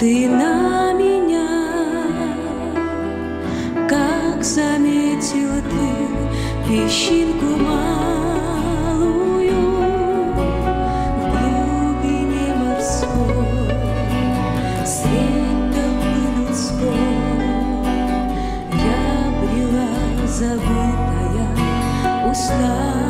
ты на меня, как заметил ты песчинку малую в глубине морской, толпы людской. Я брела забытая, усталая,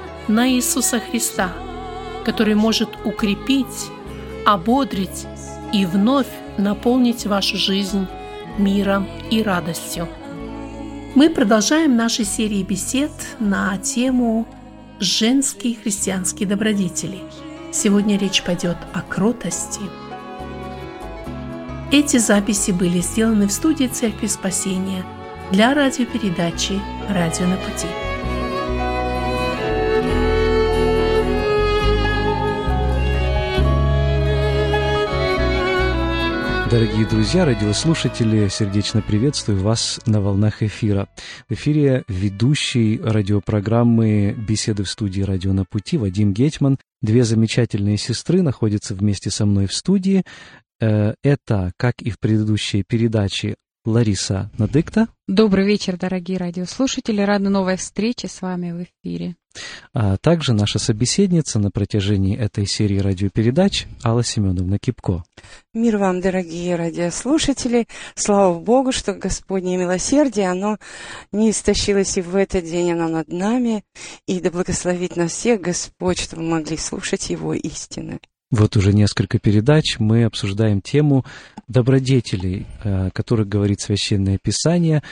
на Иисуса Христа, который может укрепить, ободрить и вновь наполнить вашу жизнь миром и радостью. Мы продолжаем наши серии бесед на тему «Женские христианские добродетели». Сегодня речь пойдет о кротости. Эти записи были сделаны в студии Церкви Спасения для радиопередачи «Радио на пути». Дорогие друзья, радиослушатели, сердечно приветствую вас на волнах эфира. В эфире ведущий радиопрограммы «Беседы в студии «Радио на пути» Вадим Гетман. Две замечательные сестры находятся вместе со мной в студии. Э, Это, как и в предыдущей передаче, Лариса Надыкта, Добрый вечер, дорогие радиослушатели. Рада новой встрече с вами в эфире. А также наша собеседница на протяжении этой серии радиопередач Алла Семеновна Кипко. Мир вам, дорогие радиослушатели. Слава Богу, что Господнее милосердие, оно не истощилось и в этот день, оно над нами. И да благословит нас всех Господь, чтобы мы могли слушать Его истины. Вот уже несколько передач мы обсуждаем тему добродетелей, э, о которых говорит Священное Писание,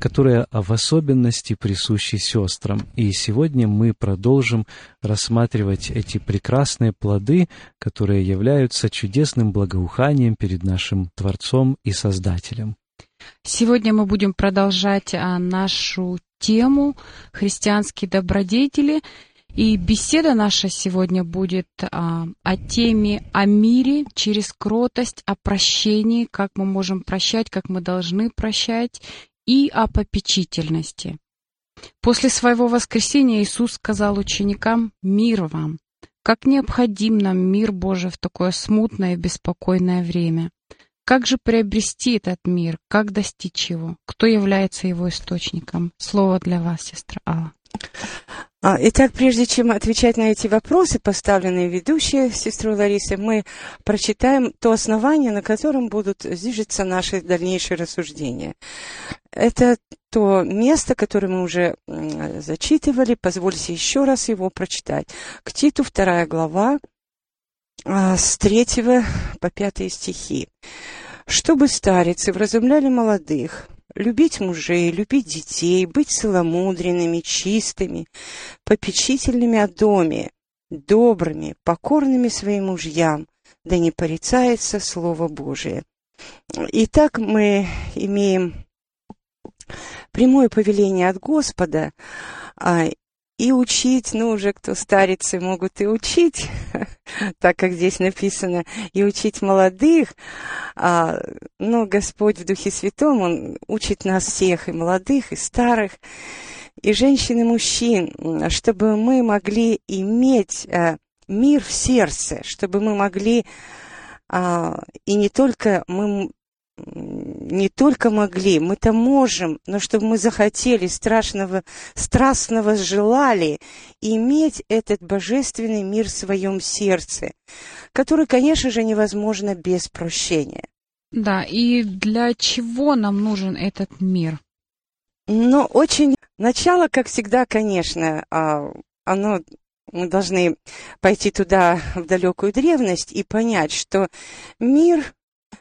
которые в особенности присущи сестрам. И сегодня мы продолжим рассматривать эти прекрасные плоды, которые являются чудесным благоуханием перед нашим Творцом и Создателем. Сегодня мы будем продолжать а, нашу тему «Христианские добродетели». И беседа наша сегодня будет а, о теме о мире через кротость, о прощении, как мы можем прощать, как мы должны прощать, и о попечительности. После своего воскресения Иисус сказал ученикам «Мир вам!» Как необходим нам мир Божий в такое смутное и беспокойное время. Как же приобрести этот мир? Как достичь его? Кто является его источником? Слово для вас, сестра Алла. А, Итак, прежде чем отвечать на эти вопросы, поставленные ведущей сестрой Ларисой, мы прочитаем то основание, на котором будут движется наши дальнейшие рассуждения. Это то место, которое мы уже зачитывали. Позвольте еще раз его прочитать. К Титу, вторая глава, а, с 3 по 5 стихи. «Чтобы старицы вразумляли молодых, любить мужей, любить детей, быть целомудренными, чистыми, попечительными о доме, добрыми, покорными своим мужьям, да не порицается Слово Божие». Итак, мы имеем прямое повеление от Господа, а, и учить, ну, уже кто старицы могут и учить, так как здесь написано, и учить молодых, а, но Господь в Духе Святом, Он учит нас всех, и молодых, и старых, и женщин, и мужчин, чтобы мы могли иметь а, мир в сердце, чтобы мы могли, а, и не только мы не только могли, мы-то можем, но чтобы мы захотели, страшного, страстного желали иметь этот божественный мир в своем сердце, который, конечно же, невозможно без прощения. Да, и для чего нам нужен этот мир? Но очень начало, как всегда, конечно, а, оно мы должны пойти туда, в далекую древность, и понять, что мир,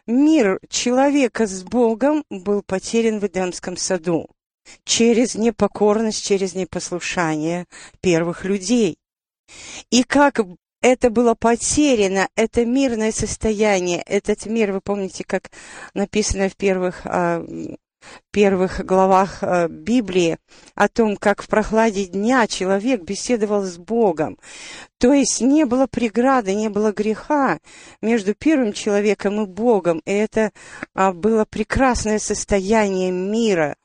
мир человека с Богом был потерян в Эдемском саду через непокорность, через непослушание первых людей. И как это было потеряно, это мирное состояние, этот мир, вы помните, как написано в первых а, первых главах э, Библии о том, как в прохладе дня человек беседовал с Богом. То есть не было преграды, не было греха между первым человеком и Богом. И это а, было прекрасное состояние мира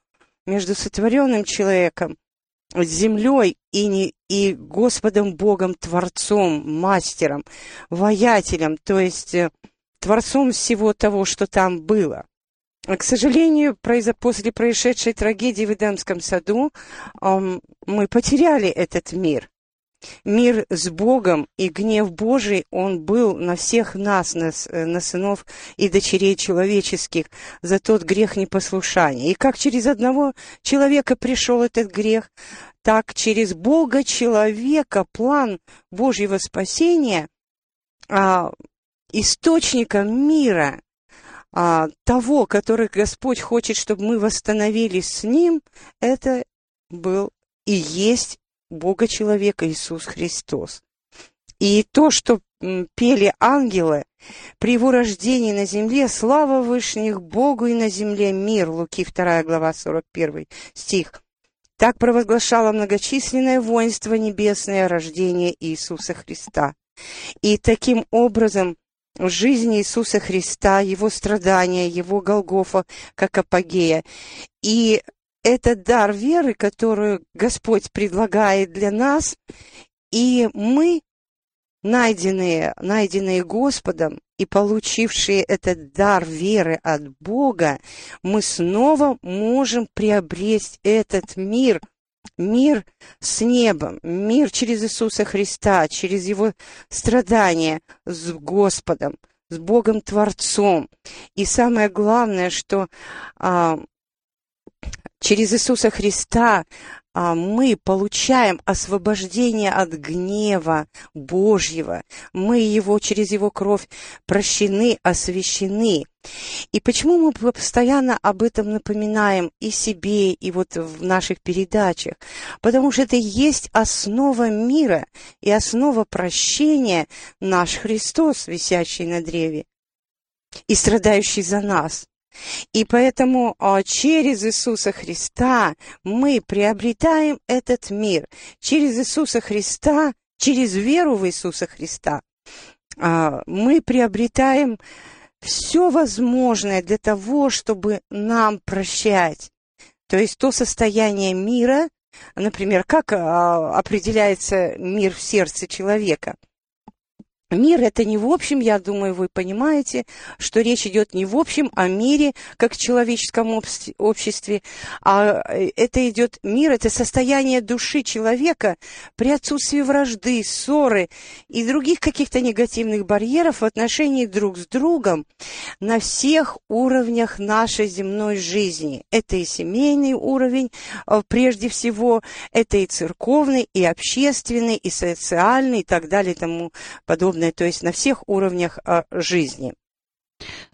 между сотворенным человеком, землей и, не, и Господом Богом, Творцом, Мастером, Воятелем, то есть э, Творцом всего того, что там было. К сожалению, после происшедшей трагедии в Эдемском саду мы потеряли этот мир. Мир с Богом и гнев Божий, он был на всех нас, на, э, на сынов и дочерей человеческих, за тот грех непослушания. И как через одного человека пришел этот грех, так через Бога человека план Божьего спасения, а, источником мира, а, того, который Господь хочет, чтобы мы восстановились с Ним, это был и есть Бога человека Иисус Христос. И то, что пели ангелы при его рождении на земле, слава Вышних Богу и на земле мир, Луки 2 глава 41 стих. Так провозглашало многочисленное воинство небесное рождение Иисуса Христа. И таким образом жизни Иисуса Христа, Его страдания, Его Голгофа как апогея. И это дар веры, которую Господь предлагает для нас, и мы, найденные, найденные Господом и получившие этот дар веры от Бога, мы снова можем приобрести этот мир – мир с небом, мир через Иисуса Христа, через Его страдания с Господом, с Богом Творцом. И самое главное, что а, через Иисуса Христа мы получаем освобождение от гнева Божьего. Мы его через его кровь прощены, освящены. И почему мы постоянно об этом напоминаем и себе, и вот в наших передачах? Потому что это и есть основа мира и основа прощения наш Христос, висящий на древе и страдающий за нас. И поэтому а, через Иисуса Христа мы приобретаем этот мир. Через Иисуса Христа, через веру в Иисуса Христа а, мы приобретаем все возможное для того, чтобы нам прощать. То есть то состояние мира, например, как а, определяется мир в сердце человека – Мир это не в общем, я думаю, вы понимаете, что речь идет не в общем о мире, как человеческом обществе, а э, это идет мир, это состояние души человека при отсутствии вражды, ссоры и других каких-то негативных барьеров в отношении друг с другом на всех уровнях нашей земной жизни. Это и семейный уровень, э, прежде всего, это и церковный, и общественный, и социальный, и так далее, и тому подобное подобное, то есть на всех уровнях а, жизни.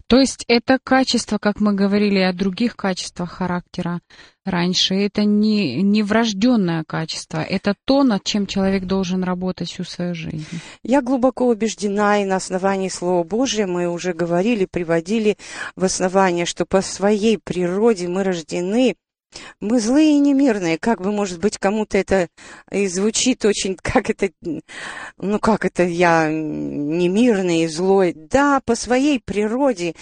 То есть это качество, как мы говорили о других качествах характера раньше, это не, не врожденное качество, это то, над чем человек должен работать всю свою жизнь. Я глубоко убеждена, и на основании Слова Божия мы уже говорили, приводили в основание, что по своей природе мы рождены мы злые и немирные. Как бы, может быть, кому-то это и звучит очень, как это, ну как это я немирный и злой. Да, по своей природе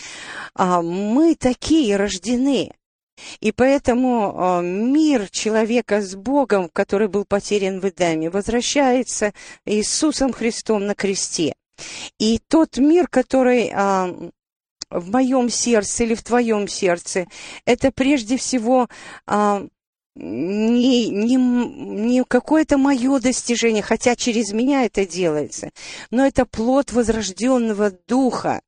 а, мы такие рождены. И поэтому а, мир человека с Богом, который был потерян в Эдеме, возвращается Иисусом Христом на кресте. И тот мир, который а, в моем сердце или в твоем сердце, это прежде всего а, не, не, не какое-то мое достижение, хотя через меня это делается, но это плод возрожденного духа,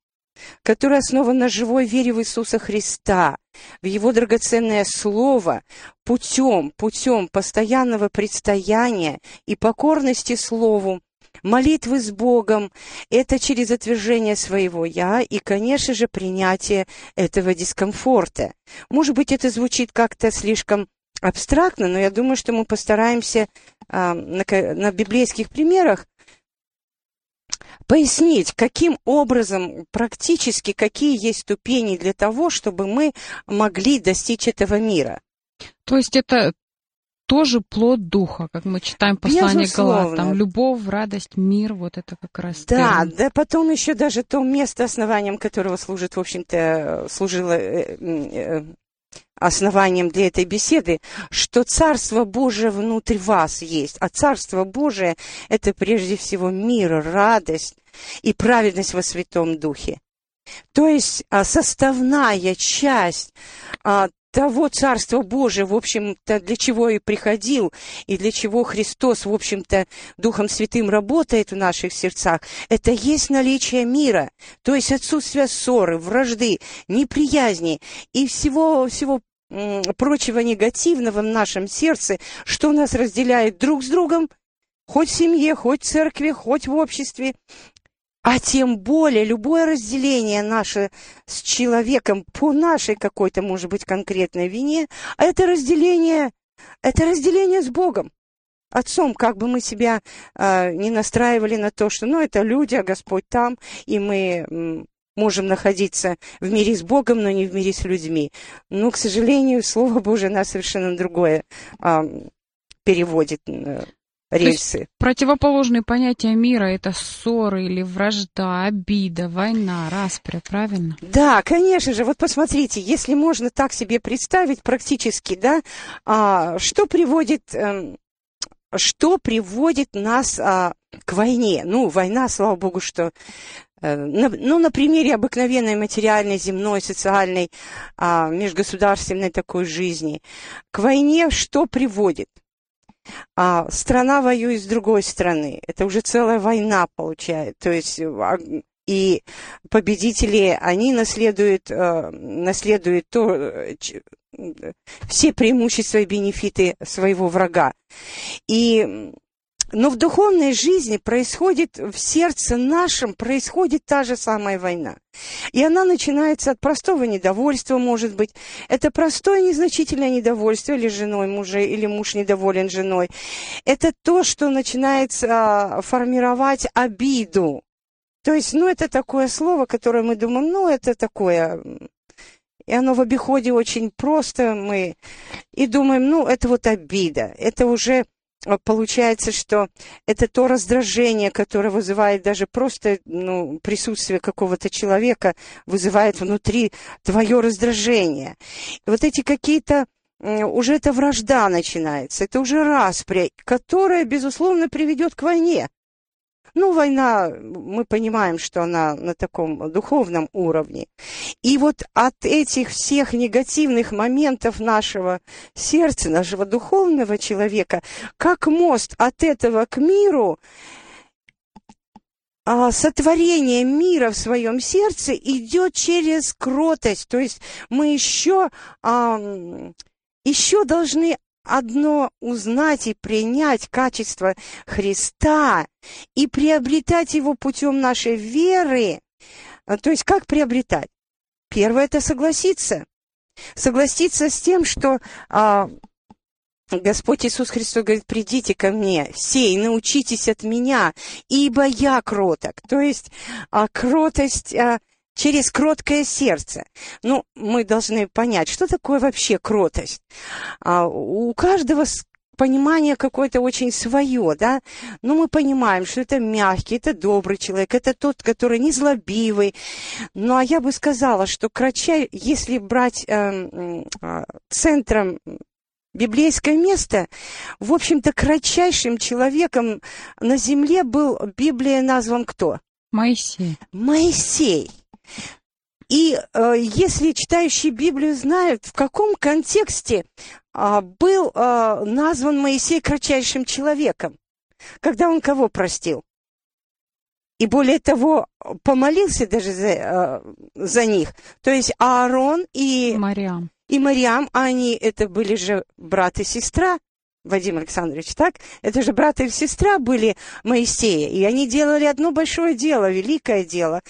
который основан на живой вере в Иисуса Христа, в Его драгоценное Слово, путем, путем постоянного предстояния и покорности Слову, молитвы с Богом, это через отвержение своего «я» и, конечно же, принятие этого дискомфорта. Может быть, это звучит как-то слишком абстрактно, но я думаю, что мы постараемся а, на, на библейских примерах пояснить, каким образом, практически, какие есть ступени для того, чтобы мы могли достичь этого мира. То есть это тоже плод духа, как мы читаем послание Галат. Там любовь, радость, мир, вот это как раз. Да, термин. да потом еще даже то место, основанием которого служит, в общем-то, служило э, э, основанием для этой беседы, что Царство Божие внутри вас есть. А Царство Божие – это прежде всего мир, радость и праведность во Святом Духе. То есть а, составная часть а, того Царства Божия, в общем-то, для чего и приходил, и для чего Христос, в общем-то, Духом Святым работает в наших сердцах, это есть наличие мира, то есть отсутствие ссоры, вражды, неприязни и всего, всего прочего негативного в нашем сердце, что нас разделяет друг с другом, хоть в семье, хоть в церкви, хоть в обществе, а тем более любое разделение наше с человеком по нашей какой-то, может быть, конкретной вине, а это разделение, это разделение с Богом. Отцом, как бы мы себя э, не настраивали на то, что, ну, это люди, а Господь там, и мы можем находиться в мире с Богом, но не в мире с людьми. Но, к сожалению, Слово Божие нас совершенно другое э, переводит. Рельсы. противоположные понятия мира – это ссоры или вражда, обида, война, распря, правильно? Да, конечно же. Вот посмотрите, если можно так себе представить практически, да, а, что приводит... А, что приводит нас а, к войне? Ну, война, слава богу, что э, ну, на примере обыкновенной материальной, земной, социальной, а, межгосударственной такой жизни. К войне что приводит? А страна воюет с другой страны. Это уже целая война получает. То есть а, и победители, они наследуют, э, наследуют то, э, все преимущества и бенефиты своего врага. И но в духовной жизни происходит, в сердце нашем происходит та же самая война. И она начинается от простого недовольства, может быть. Это простое незначительное недовольство или женой мужа, или муж недоволен женой. Это то, что начинает а, формировать обиду. То есть, ну, это такое слово, которое мы думаем, ну, это такое и оно в обиходе очень просто, мы и думаем, ну, это вот обида, это уже получается, что это то раздражение, которое вызывает даже просто ну, присутствие какого-то человека, вызывает внутри твое раздражение. И вот эти какие-то уже эта вражда начинается, это уже распря, которая, безусловно, приведет к войне. Ну, война, мы понимаем, что она на таком духовном уровне. И вот от этих всех негативных моментов нашего сердца, нашего духовного человека, как мост от этого к миру, а, сотворение мира в своем сердце идет через кротость. То есть мы еще, еще должны одно узнать и принять качество Христа и приобретать его путем нашей веры. А, то есть как приобретать? Первое – это согласиться. Согласиться с тем, что а, Господь Иисус Христос говорит, придите ко мне, сей, научитесь от меня, ибо я кроток. То есть а, кротость а, через кроткое сердце. Ну, мы должны понять, что такое вообще кротость. А, у каждого понимание какое-то очень свое, да, но мы понимаем, что это мягкий, это добрый человек, это тот, который не злобивый. Ну, а я бы сказала, что кратчай, если брать э, э, центром библейское место, в общем-то, кратчайшим человеком на земле был Библия назван кто? Моисей. Моисей. И э, если читающие Библию знают, в каком контексте э, был э, назван Моисей кратчайшим человеком, когда он кого простил? И более того, помолился даже за, э, за них. То есть Аарон и Мариам. и Мариам, они это были же брат и сестра, Вадим Александрович, так? Это же брат и сестра были Моисея, и они делали одно большое дело, великое дело.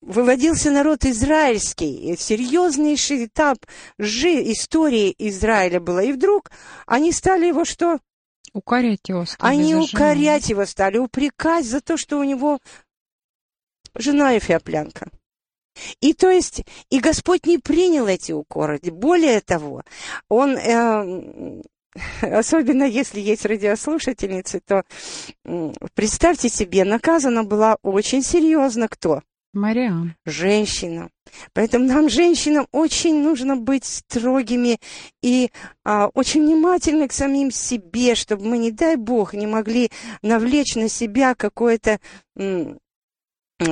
Выводился народ израильский, серьезнейший этап жи- истории Израиля было. И вдруг они стали его что? Укорять его. сказали, Они укорять его стали, упрекать за то, что у него жена эфиоплянка. И то есть, и Господь не принял эти укоры. Более того, Он, э, особенно если есть радиослушательницы, то представьте себе, наказана была очень серьезно кто? Мариам. женщина. Поэтому нам, женщинам, очень нужно быть строгими и а, очень внимательны к самим себе, чтобы мы, не дай Бог, не могли навлечь на себя какое-то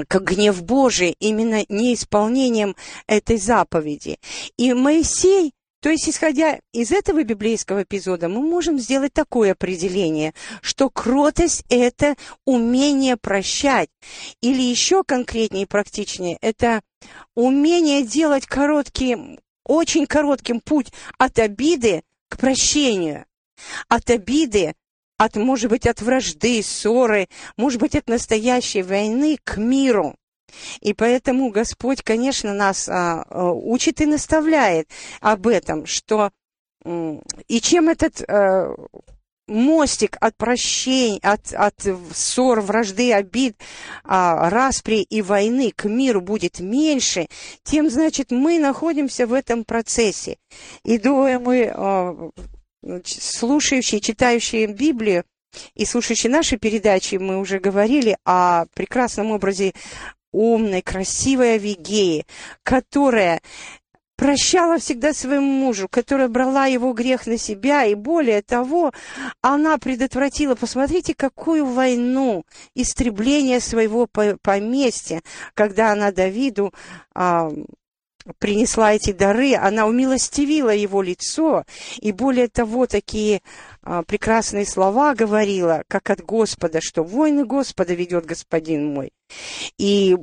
как гнев Божий именно неисполнением этой заповеди. И Моисей, то есть, исходя из этого библейского эпизода, мы можем сделать такое определение, что кротость – это умение прощать. Или еще конкретнее и практичнее – это умение делать короткий, очень коротким путь от обиды к прощению. От обиды от, может быть, от вражды, ссоры, может быть, от настоящей войны к миру. И поэтому Господь, конечно, нас а, а, учит и наставляет об этом, что и чем этот а, мостик от прощения, от, от ссор, вражды, обид, а, распри и войны к миру будет меньше, тем, значит, мы находимся в этом процессе. И думаю, мы а, слушающие, читающие Библию и слушающие наши передачи, мы уже говорили о прекрасном образе умной, красивой Авигеи, которая прощала всегда своему мужу, которая брала его грех на себя, и более того, она предотвратила, посмотрите, какую войну, истребление своего поместья, когда она Давиду а, принесла эти дары, она умилостивила его лицо, и более того, такие прекрасные слова говорила, как от Господа, что войны Господа ведет господин мой. И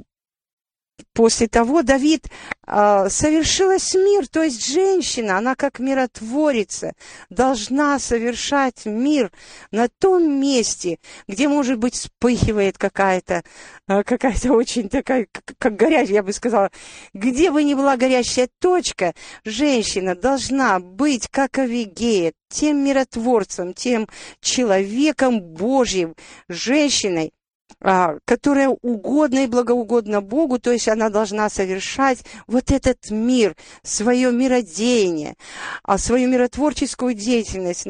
после того Давид э, совершилась мир, то есть женщина, она как миротворица, должна совершать мир на том месте, где, может быть, вспыхивает какая-то, э, какая-то очень такая, как, как горячая, я бы сказала, где бы ни была горящая точка, женщина должна быть как Авигея, тем миротворцем, тем человеком Божьим, женщиной, а, которая угодна и благоугодна Богу, то есть она должна совершать вот этот мир, свое миродеяние, а свою миротворческую деятельность,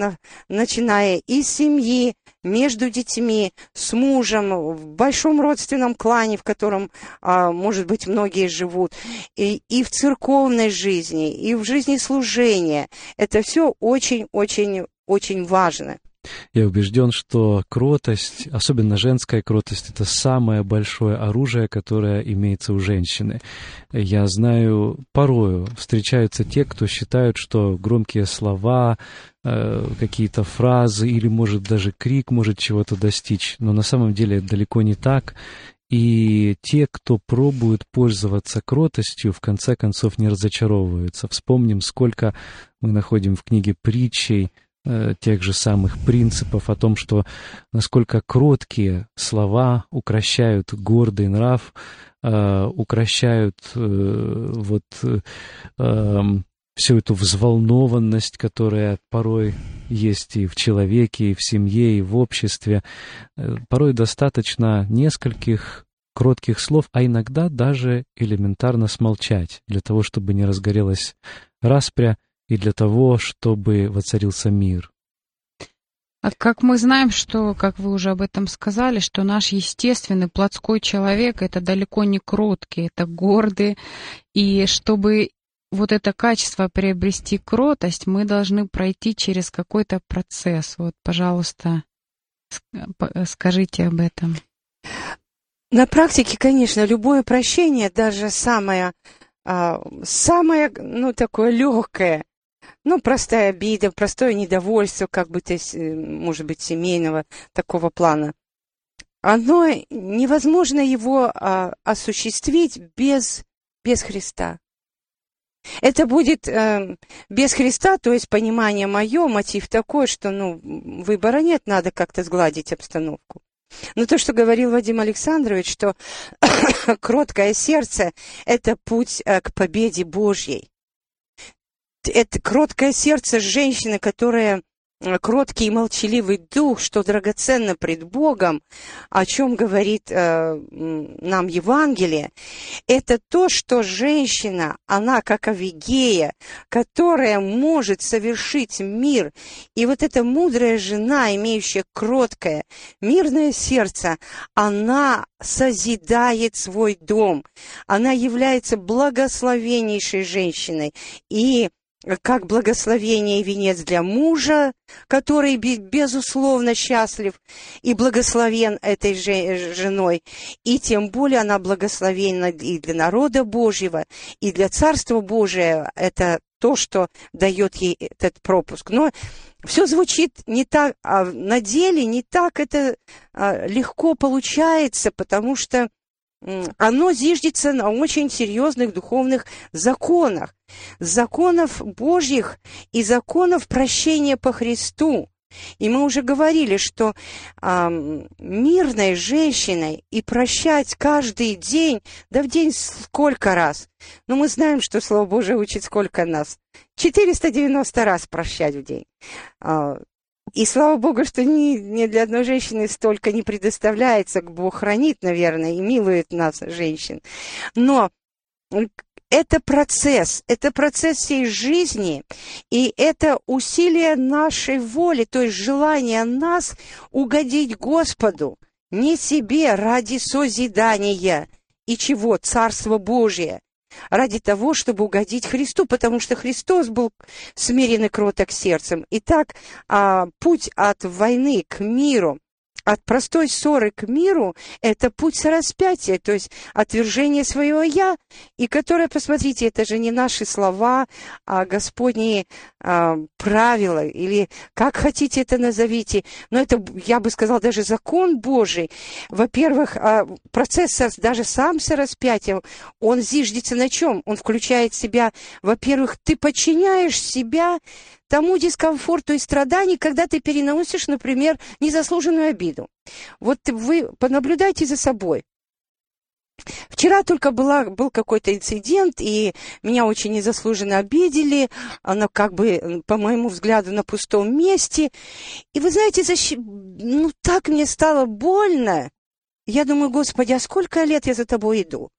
начиная из семьи, между детьми, с мужем, в большом родственном клане, в котором, а, может быть, многие живут, и, и в церковной жизни, и в жизни служения. Это все очень-очень-очень важно. Я убежден, что кротость, особенно женская кротость, это самое большое оружие, которое имеется у женщины. Я знаю, порою встречаются те, кто считают, что громкие слова, э, какие-то фразы или, может, даже крик может чего-то достичь. Но на самом деле это далеко не так. И те, кто пробует пользоваться кротостью, в конце концов не разочаровываются. Вспомним, сколько мы находим в книге притчей, тех же самых принципов о том, что насколько кроткие слова укращают гордый нрав, э, укращают э, вот эм, всю эту взволнованность, которая порой есть и в человеке, и в семье, и в обществе. Порой достаточно нескольких кротких слов, а иногда даже элементарно смолчать, для того, чтобы не разгорелась распря, и для того, чтобы воцарился мир. А как мы знаем, что, как вы уже об этом сказали, что наш естественный плотской человек это далеко не кроткий, это гордый, и чтобы вот это качество приобрести кротость, мы должны пройти через какой-то процесс. Вот, пожалуйста, скажите об этом. На практике, конечно, любое прощение, даже самое, а, самое, ну, такое легкое, ну, простая обида, простое недовольство, как бы то, может быть, семейного такого плана, оно невозможно его а, осуществить без, без Христа. Это будет э, без Христа, то есть понимание мое, мотив такой, что ну, выбора нет, надо как-то сгладить обстановку. Но то, что говорил Вадим Александрович, что кроткое сердце – это путь э, к победе Божьей. Это кроткое сердце женщины, которая Э, кроткий и молчаливый дух, что драгоценно пред Богом, о чем говорит э, нам Евангелие, это то, что женщина, она как Авигея, которая может совершить мир, и вот эта мудрая жена, имеющая кроткое, мирное сердце, она созидает свой дом, она является благословеннейшей женщиной, и как благословение и венец для мужа, который, безусловно, счастлив и благословен этой женой, и тем более она благословенна и для народа Божьего, и для Царства Божия. Это то, что дает ей этот пропуск. Но все звучит не так, а на деле не так это а, легко получается, потому что оно зиждется на очень серьезных духовных законах. Законов Божьих и законов прощения по Христу. И мы уже говорили, что э, мирной женщиной и прощать каждый день, да в день сколько раз? Но мы знаем, что Слово Божие учит сколько нас. 490 раз прощать в день. А, и слава Богу, что ни, ни для одной женщины столько не предоставляется. Бог хранит, наверное, и милует нас, женщин. Но это процесс, это процесс всей жизни, и это усилие нашей воли, то есть желание нас угодить Господу, не себе ради созидания и чего? Царство Божие ради того, чтобы угодить Христу, потому что Христос был смирен и кроток сердцем. Итак, а, путь от войны к миру от простой ссоры к миру – это путь распятия, то есть отвержение своего «я», и которое, посмотрите, это же не наши слова, а Господние а, правила, или как хотите это назовите, но это, я бы сказала, даже закон Божий. Во-первых, а, процесс даже сам с распятием, он зиждется на чем? Он включает в себя, во-первых, ты подчиняешь себя тому дискомфорту и страданию, когда ты переносишь, например, незаслуженную обиду. Вот вы понаблюдайте за собой. Вчера только была, был какой-то инцидент, и меня очень незаслуженно обидели, она как бы, по моему взгляду, на пустом месте. И вы знаете, защ... ну так мне стало больно. Я думаю, Господи, а сколько лет я за тобой иду?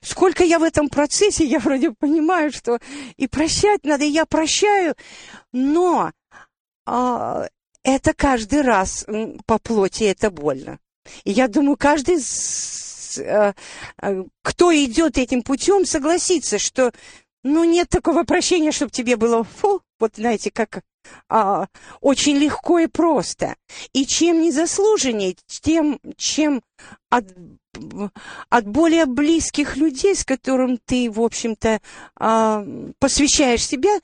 Сколько я в этом процессе, я вроде понимаю, что и прощать надо, и я прощаю, но а, это каждый раз по плоти это больно. И я думаю, каждый, а, а, кто идет этим путем, согласится, что ну нет такого прощения, чтобы тебе было фу, вот знаете, как а, очень легко и просто. И чем незаслуженнее, тем, чем от, от более близких людей, с которым ты, в общем-то, а, посвящаешь себя,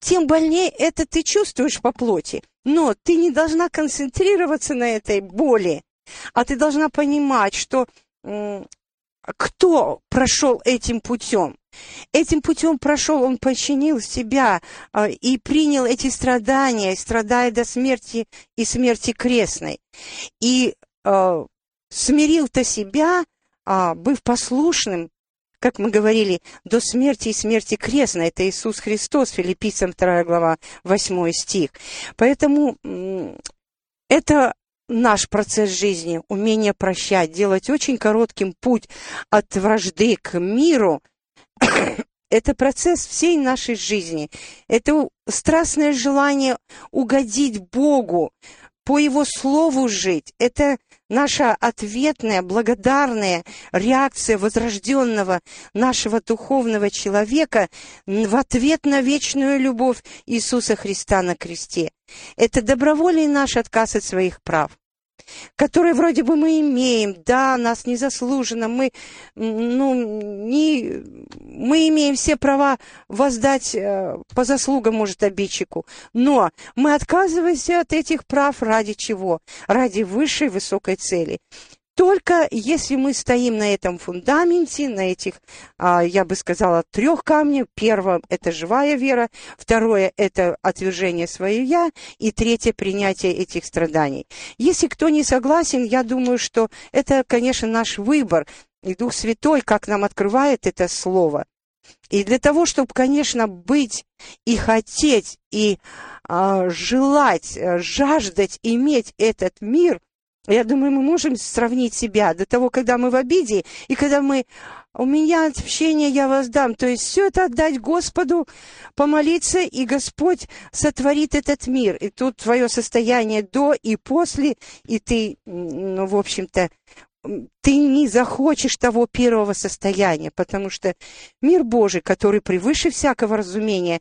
тем больнее это ты чувствуешь по плоти. Но ты не должна концентрироваться на этой боли, а ты должна понимать, что кто прошел этим путем. Этим путем прошел, он подчинил себя э, и принял эти страдания, страдая до смерти и смерти крестной. И э, смирил-то себя, э, быв послушным, как мы говорили, до смерти и смерти крестной. Это Иисус Христос, филиппийцам 2 глава, 8 стих. Поэтому это наш процесс жизни, умение прощать, делать очень коротким путь от вражды к миру, это процесс всей нашей жизни. Это страстное желание угодить Богу, по Его Слову жить. Это наша ответная, благодарная реакция возрожденного нашего духовного человека в ответ на вечную любовь Иисуса Христа на кресте. Это добровольный наш отказ от своих прав. Которые вроде бы мы имеем, да, нас незаслуженно, мы, ну, не, мы имеем все права воздать э, по заслугам, может, обидчику, но мы отказываемся от этих прав ради чего? Ради высшей высокой цели. Только если мы стоим на этом фундаменте, на этих, а, я бы сказала, трех камнях. Первое – это живая вера, второе – это отвержение свое «я», и третье – принятие этих страданий. Если кто не согласен, я думаю, что это, конечно, наш выбор, и Дух Святой, как нам открывает это слово. И для того, чтобы, конечно, быть и хотеть, и а, желать, э, жаждать иметь этот мир, я думаю, мы можем сравнить себя до того, когда мы в обиде, и когда мы «у меня отпущение я вас дам». То есть все это отдать Господу, помолиться, и Господь сотворит этот мир. И тут твое состояние до и после, и ты, ну, в общем-то, ты не захочешь того первого состояния, потому что мир Божий, который превыше всякого разумения,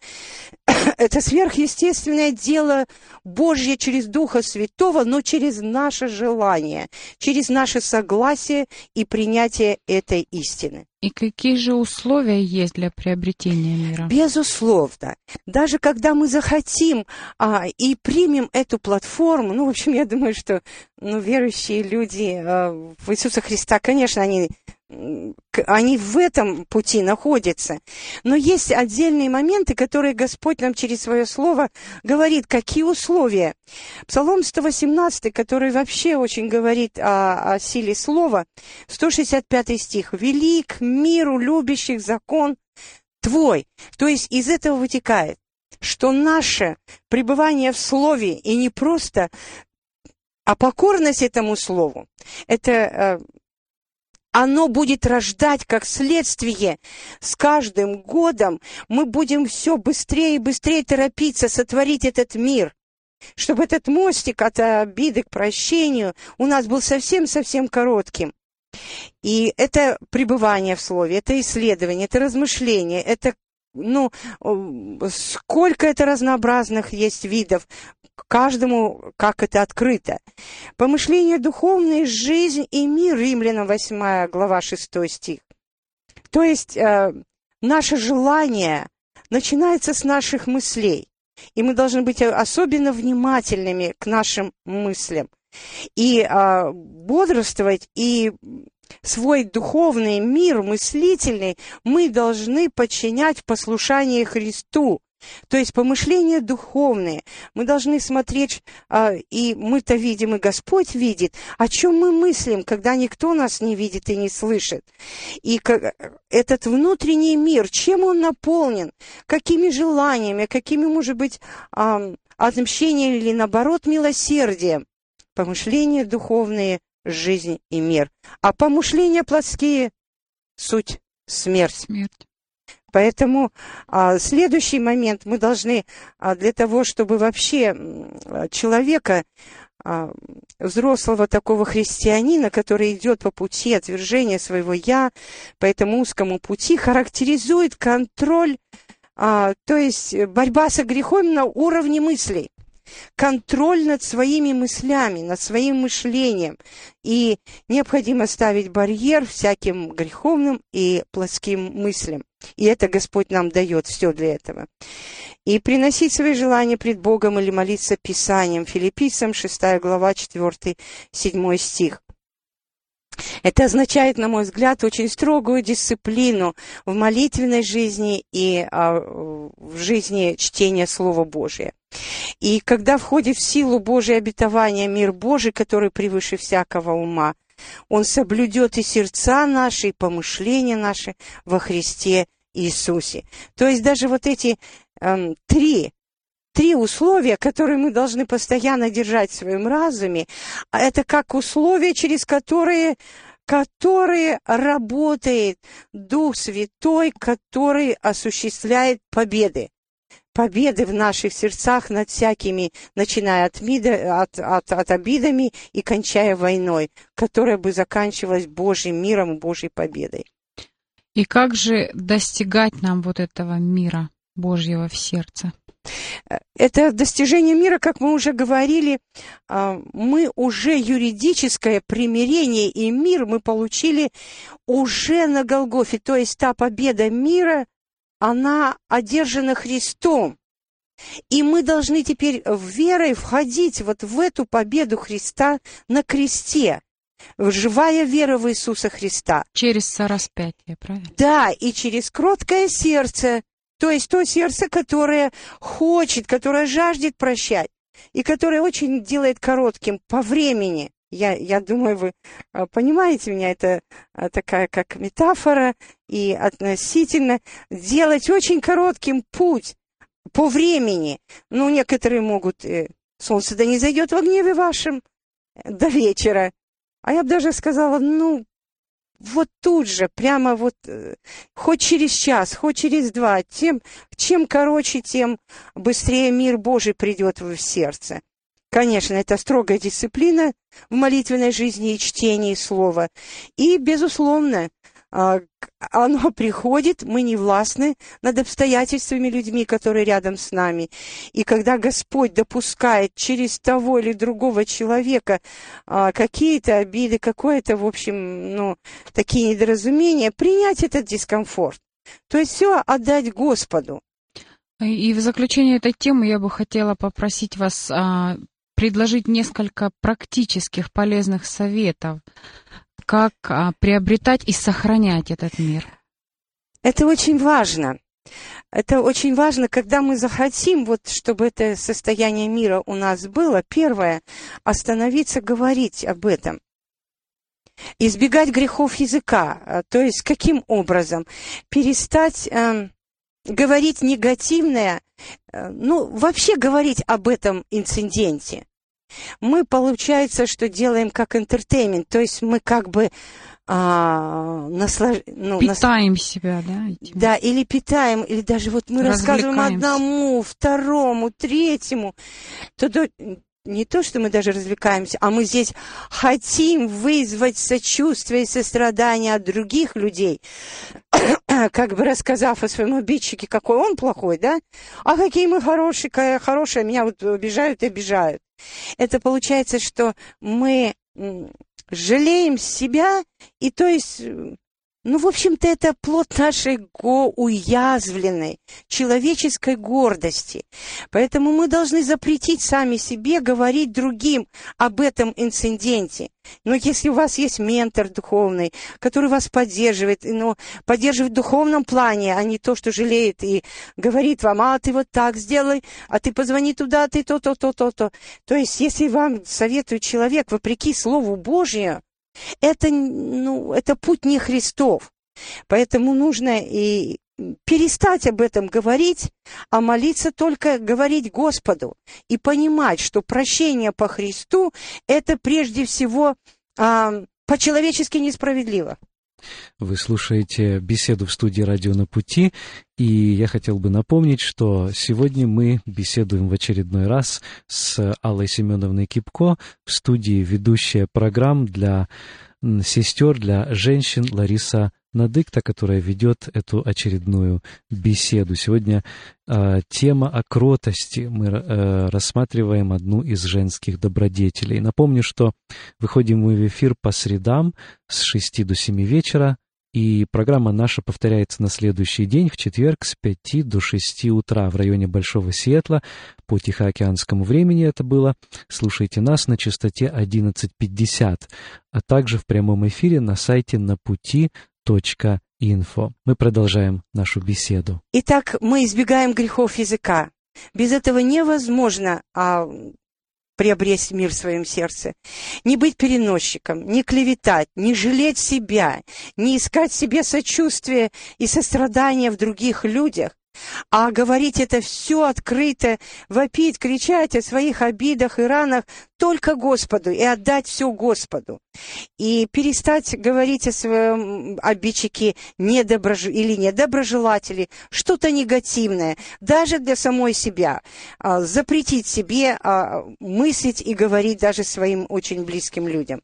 это сверхъестественное дело Божье через Духа Святого, но через наше желание, через наше согласие и принятие этой истины. И какие же условия есть для приобретения мира? Безусловно. Даже когда мы захотим а, и примем эту платформу, ну, в общем, я думаю, что ну, верующие люди а, в Иисуса Христа, конечно, они они в этом пути находятся. Но есть отдельные моменты, которые Господь нам через свое слово говорит, какие условия. Псалом 118, который вообще очень говорит о, о силе слова, 165 стих. «Велик миру любящих закон твой». То есть из этого вытекает, что наше пребывание в слове и не просто а покорность этому слову, это э, оно будет рождать как следствие. С каждым годом мы будем все быстрее и быстрее торопиться сотворить этот мир, чтобы этот мостик от обиды к прощению у нас был совсем-совсем коротким. И это пребывание в слове, это исследование, это размышление, это ну, сколько это разнообразных есть видов, каждому как это открыто. Помышление духовное, жизнь и мир, Римлянам 8 глава 6 стих. То есть э, наше желание начинается с наших мыслей, и мы должны быть особенно внимательными к нашим мыслям и э, бодрствовать и свой духовный мир мыслительный мы должны подчинять в Христу. То есть помышления духовные. Мы должны смотреть, а, и мы-то видим, и Господь видит, о чем мы мыслим, когда никто нас не видит и не слышит. И этот внутренний мир, чем он наполнен, какими желаниями, какими, может быть, отмщением или, наоборот, милосердием. Помышления духовные жизнь и мир. А помышления плотские — суть смерть. Смерть. Поэтому а, следующий момент мы должны а, для того, чтобы вообще человека, а, взрослого такого христианина, который идет по пути отвержения своего «я», по этому узкому пути, характеризует контроль, а, то есть борьба со грехом на уровне мыслей контроль над своими мыслями, над своим мышлением. И необходимо ставить барьер всяким греховным и плоским мыслям. И это Господь нам дает все для этого. И приносить свои желания пред Богом или молиться Писанием. Филиппийцам 6 глава 4-7 стих. Это означает, на мой взгляд, очень строгую дисциплину в молитвенной жизни и а, в жизни чтения Слова Божия. И когда входит в силу Божие обетования мир Божий, который превыше всякого ума, он соблюдет и сердца наши, и помышления наши во Христе Иисусе. То есть даже вот эти эм, три три условия, которые мы должны постоянно держать в своем разуме, а это как условия, через которые, которые работает Дух Святой, который осуществляет победы. Победы в наших сердцах над всякими, начиная от, мида, от, от, от обидами и кончая войной, которая бы заканчивалась Божьим миром Божьей победой. И как же достигать нам вот этого мира Божьего в сердце? Это достижение мира, как мы уже говорили, а, мы уже юридическое примирение и мир мы получили уже на Голгофе. То есть та победа мира, она одержана Христом. И мы должны теперь верой входить вот в эту победу Христа на кресте. Живая вера в Иисуса Христа. Через сораспятие, правильно? Да, и через кроткое сердце, то есть то сердце, которое хочет, которое жаждет прощать, и которое очень делает коротким по времени. Я, я думаю, вы а, понимаете меня, это а, такая как метафора и относительно делать очень коротким путь по времени. Ну, некоторые могут, э, солнце да не зайдет в гневе вашем э, до вечера. А я бы даже сказала, ну, вот тут же, прямо вот, э, хоть через час, хоть через два, тем, чем короче, тем быстрее мир Божий придет в сердце. Конечно, это строгая дисциплина в молитвенной жизни и чтении слова. И, безусловно, оно приходит, мы не властны над обстоятельствами людьми, которые рядом с нами. И когда Господь допускает через того или другого человека а, какие-то обиды, какое-то, в общем, ну, такие недоразумения, принять этот дискомфорт. То есть все отдать Господу. И в заключение этой темы я бы хотела попросить вас а, предложить несколько практических полезных советов как а, приобретать и сохранять этот мир? Это очень важно. Это очень важно, когда мы захотим, вот, чтобы это состояние мира у нас было, первое, остановиться, говорить об этом. Избегать грехов языка, а, то есть каким образом? Перестать э, говорить негативное, э, ну, вообще говорить об этом инциденте мы, получается, что делаем как интертеймент, то есть мы как бы а, наслаж... ну, питаем нас... себя, да? Этим. Да, или питаем, или даже вот мы рассказываем одному, второму, третьему, то до... не то, что мы даже развлекаемся, а мы здесь хотим вызвать сочувствие и сострадание от других людей, как бы рассказав о своем обидчике, какой он плохой, да? А какие мы хорошие, хорошие, меня вот обижают и обижают. Это получается, что мы жалеем себя, и то есть ну, в общем-то, это плод нашей го уязвленной человеческой гордости. Поэтому мы должны запретить сами себе говорить другим об этом инциденте. Но если у вас есть ментор духовный, который вас поддерживает, но поддерживает в духовном плане, а не то, что жалеет и говорит вам, а ты вот так сделай, а ты позвони туда, а ты то-то, то-то, то. То есть, если вам советует человек вопреки Слову Божьему, это, ну, это путь не Христов. Поэтому нужно и перестать об этом говорить, а молиться только говорить Господу и понимать, что прощение по Христу – это прежде всего а, по-человечески несправедливо. Вы слушаете беседу в студии «Радио на пути», и я хотел бы напомнить, что сегодня мы беседуем в очередной раз с Аллой Семеновной Кипко. В студии ведущая программ для сестер, для женщин Лариса Надыкта, которая ведет эту очередную беседу. Сегодня э, тема о кротости. Мы э, рассматриваем одну из женских добродетелей. Напомню, что выходим мы в эфир по средам с 6 до 7 вечера и программа наша повторяется на следующий день, в четверг, с 5 до 6 утра в районе Большого Сиэтла. По Тихоокеанскому времени это было. Слушайте нас на частоте 11.50, а также в прямом эфире на сайте на пути инфо. Мы продолжаем нашу беседу. Итак, мы избегаем грехов языка. Без этого невозможно а, приобрести мир в своем сердце. Не быть переносчиком, не клеветать, не жалеть себя, не искать себе сочувствия и сострадания в других людях, а говорить это все открыто, вопить, кричать о своих обидах и ранах только Господу и отдать все Господу. И перестать говорить о своем обидчике недоброж... или недоброжелателе, что-то негативное, даже для самой себя. А, запретить себе а, мыслить и говорить даже своим очень близким людям.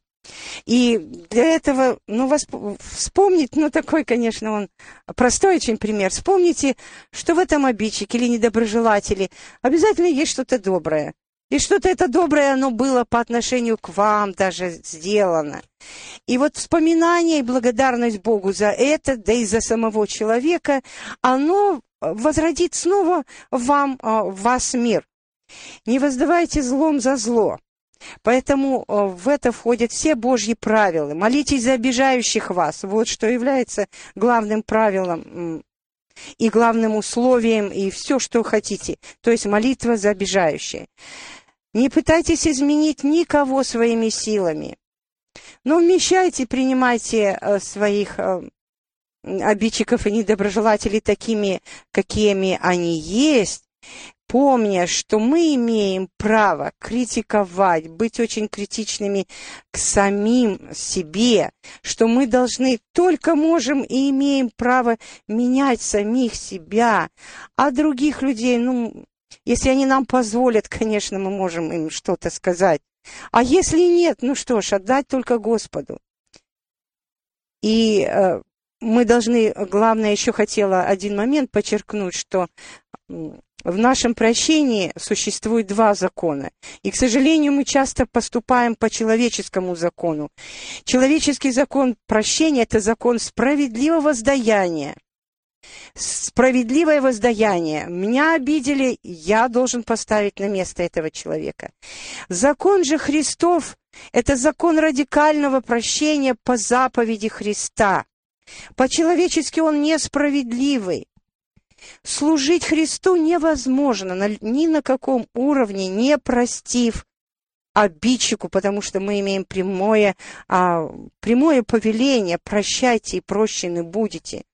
И для этого, ну, вас вспомнить, ну, такой, конечно, он простой очень пример. Вспомните, что в этом обидчике или недоброжелателе обязательно есть что-то доброе. И что-то это доброе, оно было по отношению к вам даже сделано. И вот вспоминание и благодарность Богу за это, да и за самого человека, оно возродит снова вам, а, вас мир. Не воздавайте злом за зло. Поэтому а, в это входят все Божьи правила. Молитесь за обижающих вас. Вот что является главным правилом и главным условием, и все, что хотите. То есть молитва за обижающие. Не пытайтесь изменить никого своими силами, но вмещайте, принимайте э, своих э, обидчиков и недоброжелателей такими, какими они есть, помня, что мы имеем право критиковать, быть очень критичными к самим себе, что мы должны, только можем и имеем право менять самих себя, а других людей, ну, если они нам позволят, конечно, мы можем им что-то сказать. А если нет, ну что ж, отдать только Господу. И э, мы должны, главное, еще хотела один момент подчеркнуть, что в нашем прощении существует два закона. И, к сожалению, мы часто поступаем по человеческому закону. Человеческий закон прощения – это закон справедливого воздаяния справедливое воздаяние. Меня обидели, я должен поставить на место этого человека. Закон же Христов – это закон радикального прощения по заповеди Христа. По-человечески он несправедливый. Служить Христу невозможно ни на каком уровне, не простив обидчику, потому что мы имеем прямое, а, прямое повеление «прощайте и прощены будете».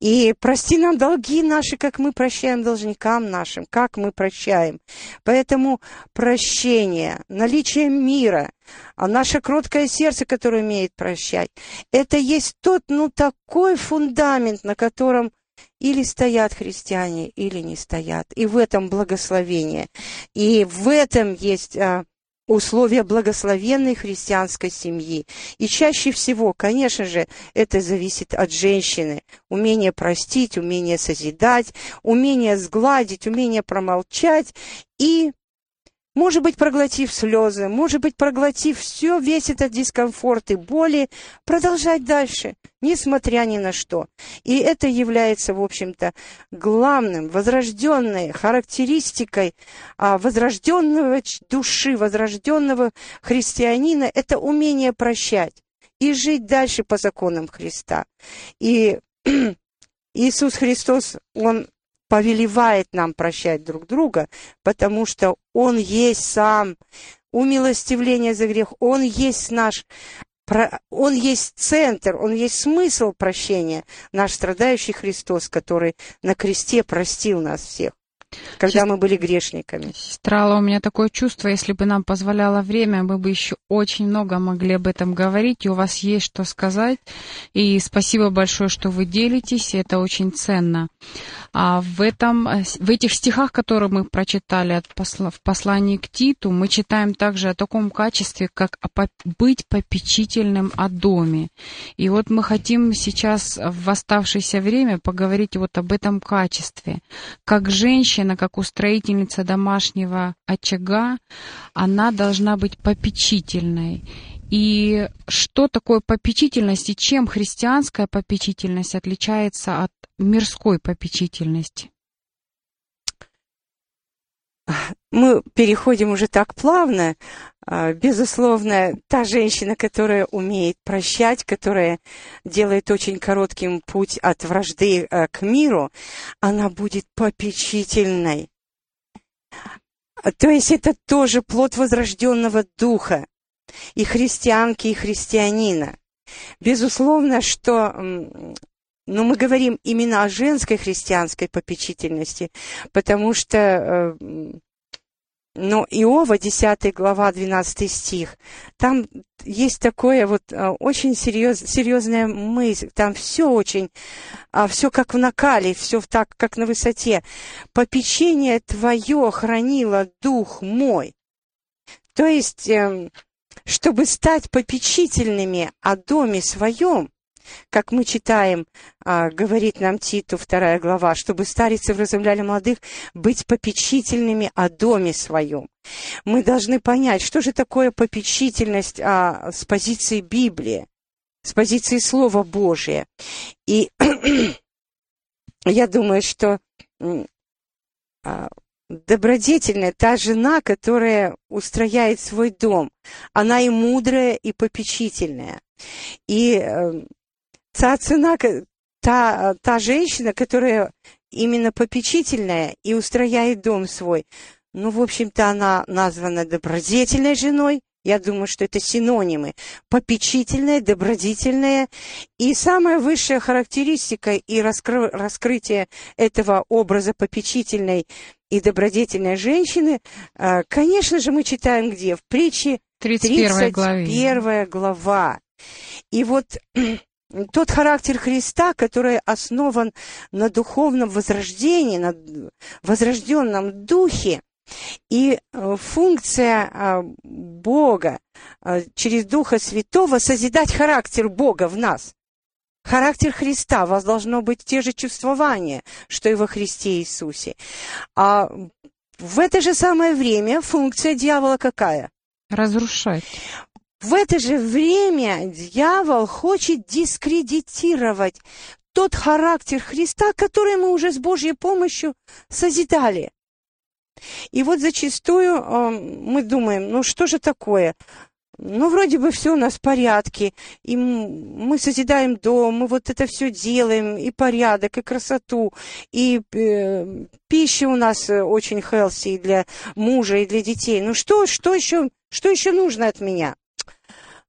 И прости нам долги наши, как мы прощаем должникам нашим, как мы прощаем. Поэтому прощение, наличие мира, а наше кроткое сердце, которое умеет прощать, это есть тот, ну, такой фундамент, на котором или стоят христиане, или не стоят. И в этом благословение. И в этом есть а, условия благословенной христианской семьи. И чаще всего, конечно же, это зависит от женщины. Умение простить, умение созидать, умение сгладить, умение промолчать и может быть, проглотив слезы, может быть, проглотив все, весь этот дискомфорт и боли, продолжать дальше, несмотря ни на что. И это является, в общем-то, главным, возрожденной характеристикой а, возрожденного души, возрожденного христианина, это умение прощать и жить дальше по законам Христа. И Иисус Христос, Он повелевает нам прощать друг друга, потому что Он есть сам. Умилостивление за грех, Он есть наш он есть центр, он есть смысл прощения, наш страдающий Христос, который на кресте простил нас всех когда Сестра, мы были грешниками. Сестра у меня такое чувство, если бы нам позволяло время, мы бы еще очень много могли об этом говорить, и у вас есть что сказать. И спасибо большое, что вы делитесь, это очень ценно. А в, этом, в этих стихах, которые мы прочитали от посла, в послании к Титу, мы читаем также о таком качестве, как быть попечительным о доме. И вот мы хотим сейчас в оставшееся время поговорить вот об этом качестве. Как женщина, как устроительница домашнего очага, она должна быть попечительной. И что такое попечительность и чем христианская попечительность отличается от мирской попечительности? Мы переходим уже так плавно. А, безусловно, та женщина, которая умеет прощать, которая делает очень коротким путь от вражды а, к миру, она будет попечительной. То есть это тоже плод возрожденного духа и христианки, и христианина. Безусловно, что но мы говорим именно о женской христианской попечительности, потому что э, но Иова, 10 глава, 12 стих, там есть такое вот э, очень серьез, серьезная мысль, там все очень, а, все как в накале, все так, как на высоте. «Попечение твое хранило дух мой». То есть эм, чтобы стать попечительными о доме своем, как мы читаем, а, говорит нам Титу, вторая глава, чтобы старицы вразумляли молодых быть попечительными о доме своем. Мы должны понять, что же такое попечительность а, с позиции Библии, с позиции Слова Божия. И я думаю, что а, добродетельная та жена, которая устрояет свой дом, она и мудрая, и попечительная. И э, та цена, та, та женщина, которая именно попечительная и устрояет дом свой, ну, в общем-то, она названа добродетельной женой, я думаю, что это синонимы. Попечительная, добродетельная. И самая высшая характеристика и раскры... раскрытие этого образа попечительной и добродетельной женщины, э, конечно же, мы читаем где? В притче 31 главе. 31 глава. И вот тот характер Христа, который основан на духовном возрождении, на возрожденном духе, и э, функция а, Бога а, через Духа Святого созидать характер Бога в нас. Характер Христа, у вас должно быть те же чувствования, что и во Христе Иисусе. А в это же самое время функция дьявола какая? Разрушать. В это же время дьявол хочет дискредитировать тот характер Христа, который мы уже с Божьей помощью созидали. И вот зачастую э, мы думаем, ну что же такое? Ну, вроде бы все у нас в порядке, и мы созидаем дом, мы вот это все делаем, и порядок, и красоту, и э, пища у нас э, очень healthy для мужа и для детей. Ну что, что еще, что еще нужно от меня?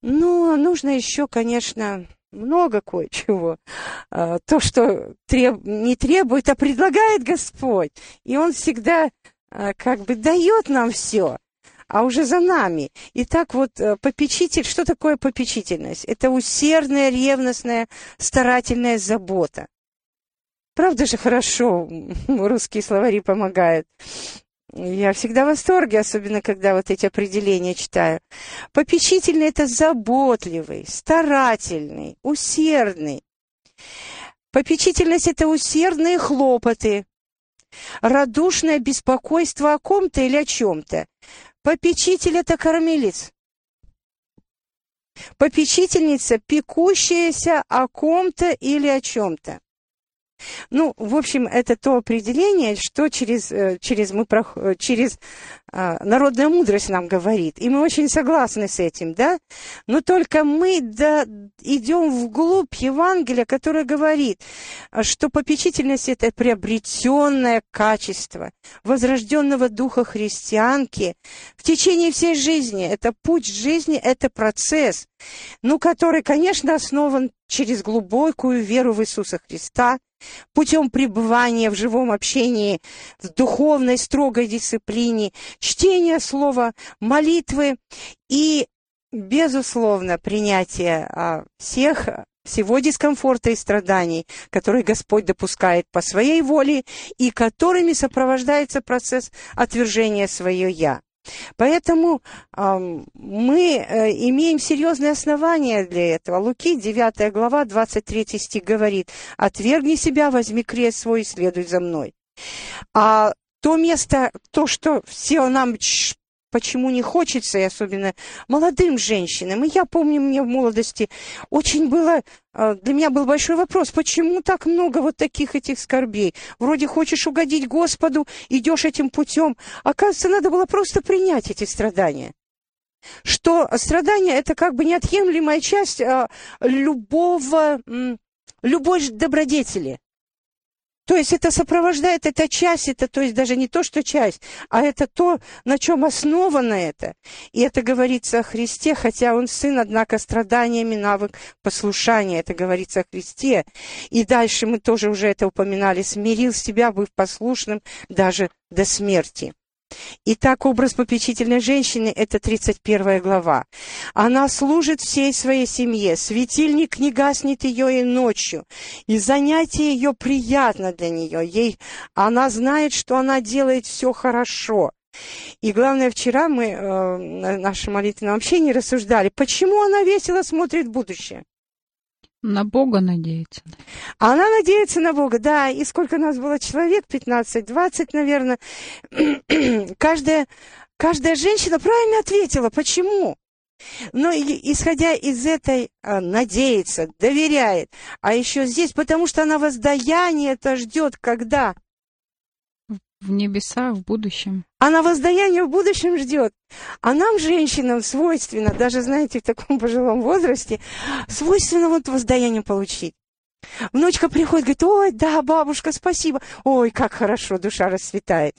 Ну, нужно еще, конечно, много кое-чего. А, то, что треб... не требует, а предлагает Господь. И Он всегда а, как бы дает нам все, а уже за нами. И так вот э, попечитель, что такое попечительность? Это усердная, ревностная, старательная забота. Правда же хорошо, русские словари помогают. Я всегда в восторге, особенно когда вот эти определения читаю. Попечительный – это заботливый, старательный, усердный. Попечительность – это усердные хлопоты, радушное беспокойство о ком-то или о чем-то. Попечитель — это кормилец. Попечительница, пекущаяся о ком-то или о чем-то. Ну, в общем, это то определение, что через, э, через, мы, э, через а, народная мудрость нам говорит. И мы очень согласны с этим, да? Но только мы да, идем вглубь Евангелия, которое говорит, что попечительность – это приобретенное качество возрожденного духа христианки в течение всей жизни. Это путь жизни, это процесс, ну, который, конечно, основан через глубокую веру в Иисуса Христа, путем пребывания в живом общении, в духовной строгой дисциплине, чтения слова, молитвы и, безусловно, принятие а, всех всего дискомфорта и страданий, которые Господь допускает по своей воле и которыми сопровождается процесс отвержения свое «я». Поэтому э, мы э, имеем серьезные основания для этого. Луки, 9 глава, 23 стих говорит, «Отвергни себя, возьми крест свой и следуй за мной». А то место, то, что все нам почему не хочется, и особенно молодым женщинам. И я помню, мне в молодости очень было, а, для меня был большой вопрос, почему так много вот таких этих скорбей? Вроде хочешь угодить Господу, идешь этим путем. Оказывается, надо было просто принять эти страдания. Что страдания – это как бы неотъемлемая часть а, любого, любой добродетели. То есть это сопровождает, эта часть, это то есть даже не то, что часть, а это то, на чем основано это. И это говорится о Христе, хотя он сын, однако страданиями навык послушания, это говорится о Христе. И дальше мы тоже уже это упоминали, смирил себя, быв послушным даже до смерти. Итак, образ попечительной женщины – это 31 глава. Она служит всей своей семье, светильник не гаснет ее и ночью, и занятие ее приятно для нее. Ей, она знает, что она делает все хорошо. И главное, вчера мы э, на нашем молитвенном общении рассуждали, почему она весело смотрит в будущее. На Бога надеется. Она надеется на Бога, да, и сколько нас было человек, 15-20, наверное. каждая, каждая женщина правильно ответила, почему? Но исходя из этой а, надеется, доверяет, а еще здесь, потому что она воздаяние это ждет, когда? В небесах, в будущем. Она воздаяние в будущем ждет. А нам, женщинам, свойственно, даже, знаете, в таком пожилом возрасте, свойственно вот воздаяние получить. Внучка приходит, говорит, ой, да, бабушка, спасибо. Ой, как хорошо, душа расцветает.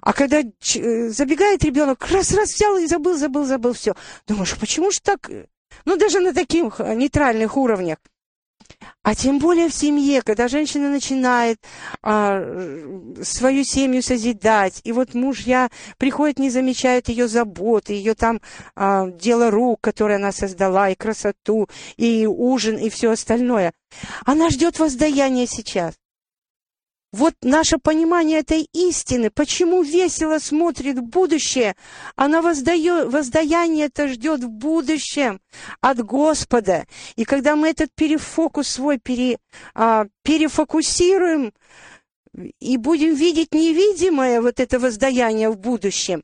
А когда э, забегает ребенок, раз-раз взял и забыл, забыл, забыл, все. Думаешь, почему же так? Ну, даже на таких нейтральных уровнях. А тем более в семье, когда женщина начинает а, свою семью созидать, и вот мужья приходят, не замечают ее заботы, ее там а, дело рук, которое она создала, и красоту, и ужин, и все остальное. Она ждет воздаяния сейчас. Вот наше понимание этой истины, почему весело смотрит в будущее, она воздает, воздаяние это ждет в будущем от Господа. И когда мы этот перефокус свой пере, а, перефокусируем и будем видеть невидимое вот это воздаяние в будущем,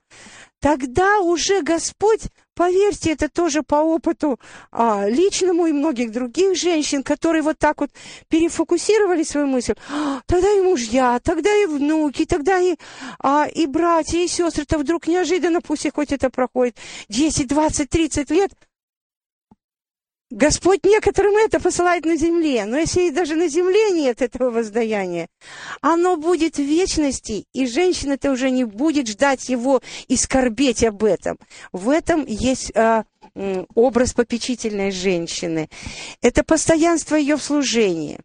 тогда уже Господь, поверьте, это тоже по опыту а, личному и многих других женщин, которые вот так вот перефокусировали свою мысль, «А, тогда и мужья, тогда и внуки, тогда и, а, и братья, и сестры, то вдруг неожиданно, пусть и хоть это проходит. 10, 20, 30 лет, Господь некоторым это посылает на земле, но если даже на земле нет этого воздаяния, оно будет в вечности, и женщина-то уже не будет ждать его и скорбеть об этом. В этом есть а, образ попечительной женщины. Это постоянство ее в служении.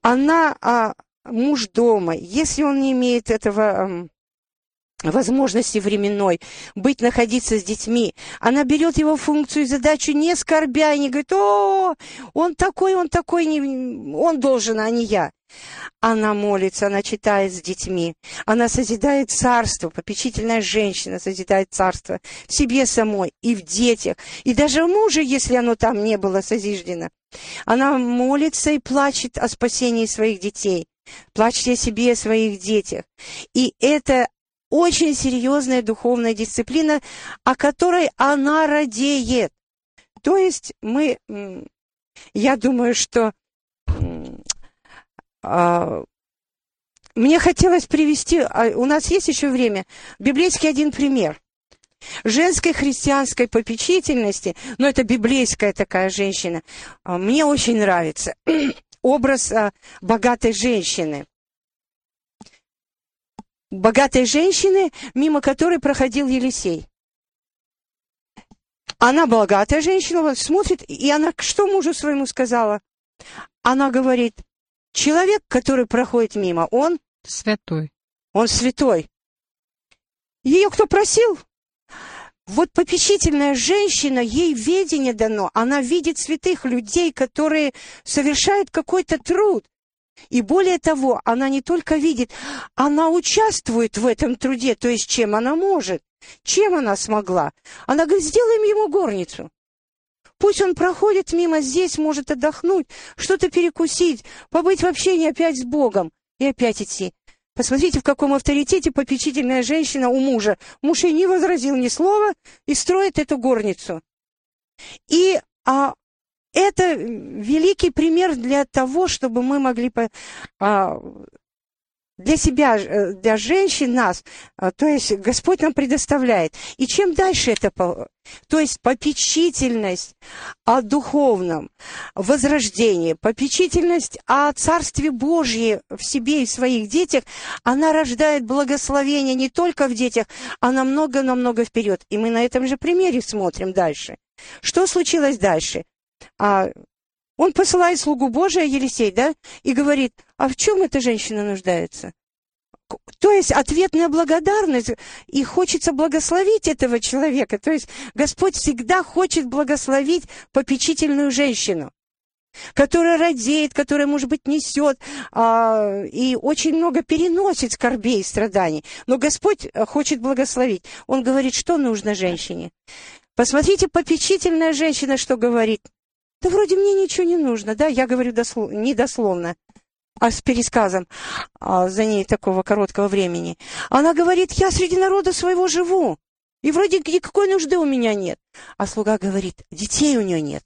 Она а, муж дома, если он не имеет этого возможности временной, быть, находиться с детьми. Она берет его функцию и задачу не скорбя, и не говорит, о, он такой, он такой, не, он должен, а не я. Она молится, она читает с детьми, она созидает царство, попечительная женщина созидает царство в себе самой и в детях, и даже в муже, если оно там не было созиждено. Она молится и плачет о спасении своих детей, плачет о себе и о своих детях. И это очень серьезная духовная дисциплина, о которой она радеет. То есть мы, я думаю, что а, мне хотелось привести, а, у нас есть еще время, библейский один пример. Женской христианской попечительности, но это библейская такая женщина, а, мне очень нравится образ богатой женщины богатой женщины, мимо которой проходил Елисей. Она богатая женщина, вот смотрит, и она что мужу своему сказала? Она говорит, человек, который проходит мимо, он... Святой. Он святой. Ее кто просил? Вот попечительная женщина, ей видение дано, она видит святых людей, которые совершают какой-то труд. И более того, она не только видит, она участвует в этом труде, то есть чем она может, чем она смогла. Она говорит, сделаем ему горницу. Пусть он проходит мимо здесь, может отдохнуть, что-то перекусить, побыть в общении опять с Богом и опять идти. Посмотрите, в каком авторитете попечительная женщина у мужа. Муж ей не возразил ни слова и строит эту горницу. И а, это великий пример для того, чтобы мы могли а, для себя, э, для женщин нас, а, то есть Господь нам предоставляет. И чем дальше это, то есть попечительность о духовном возрождении, попечительность о Царстве Божьем в себе и в своих детях, она рождает благословение не только в детях, а намного-намного вперед. И мы на этом же примере смотрим дальше. Что случилось дальше? А он посылает слугу Божия, Елисей, да, и говорит, а в чем эта женщина нуждается? То есть ответная благодарность, и хочется благословить этого человека. То есть Господь всегда хочет благословить попечительную женщину. которая радеет, которая, может быть, несет а, и очень много переносит скорбей и страданий. Но Господь э, хочет благословить. Он говорит, что нужно женщине. Посмотрите, попечительная женщина, что говорит. Да вроде мне ничего не нужно, да, я говорю дослов, не дословно, а с пересказом а, за ней такого короткого времени. Она говорит, я среди народа своего живу, и вроде никакой нужды у меня нет. А слуга говорит, детей у нее нет.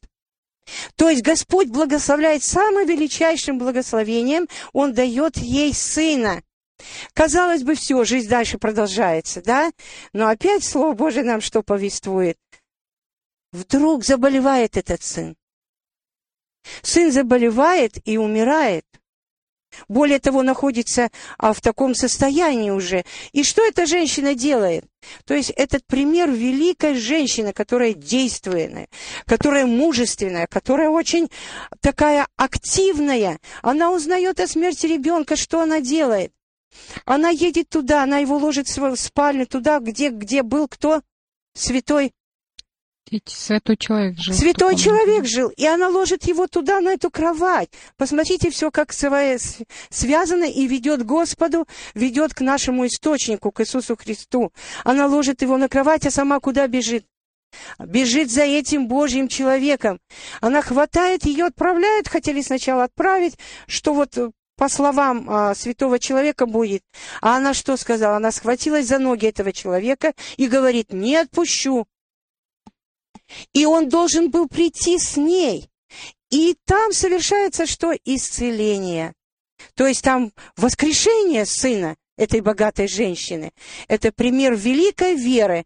То есть Господь благословляет самым величайшим благословением, Он дает ей сына. Казалось бы, все, жизнь дальше продолжается, да? Но опять Слово Божие нам что повествует? Вдруг заболевает этот сын. Сын заболевает и умирает. Более того, находится а, в таком состоянии уже. И что эта женщина делает? То есть этот пример великой женщины, которая действенная, которая мужественная, которая очень такая активная. Она узнает о смерти ребенка, что она делает? Она едет туда, она его ложит в свою спальню, туда, где, где был кто? Святой Святой человек жил. Святой человек жил, и она ложит его туда, на эту кровать. Посмотрите, все как связано и ведет Господу, ведет к нашему источнику, к Иисусу Христу. Она ложит его на кровать, а сама куда бежит? Бежит за этим Божьим человеком. Она хватает ее, отправляет, хотели сначала отправить, что вот э, по словам а, святого человека будет. А она что сказала? Она схватилась за ноги этого человека и говорит, не отпущу. И он должен был прийти с ней. И там совершается что? Исцеление. То есть там воскрешение сына этой богатой женщины. Это пример великой веры.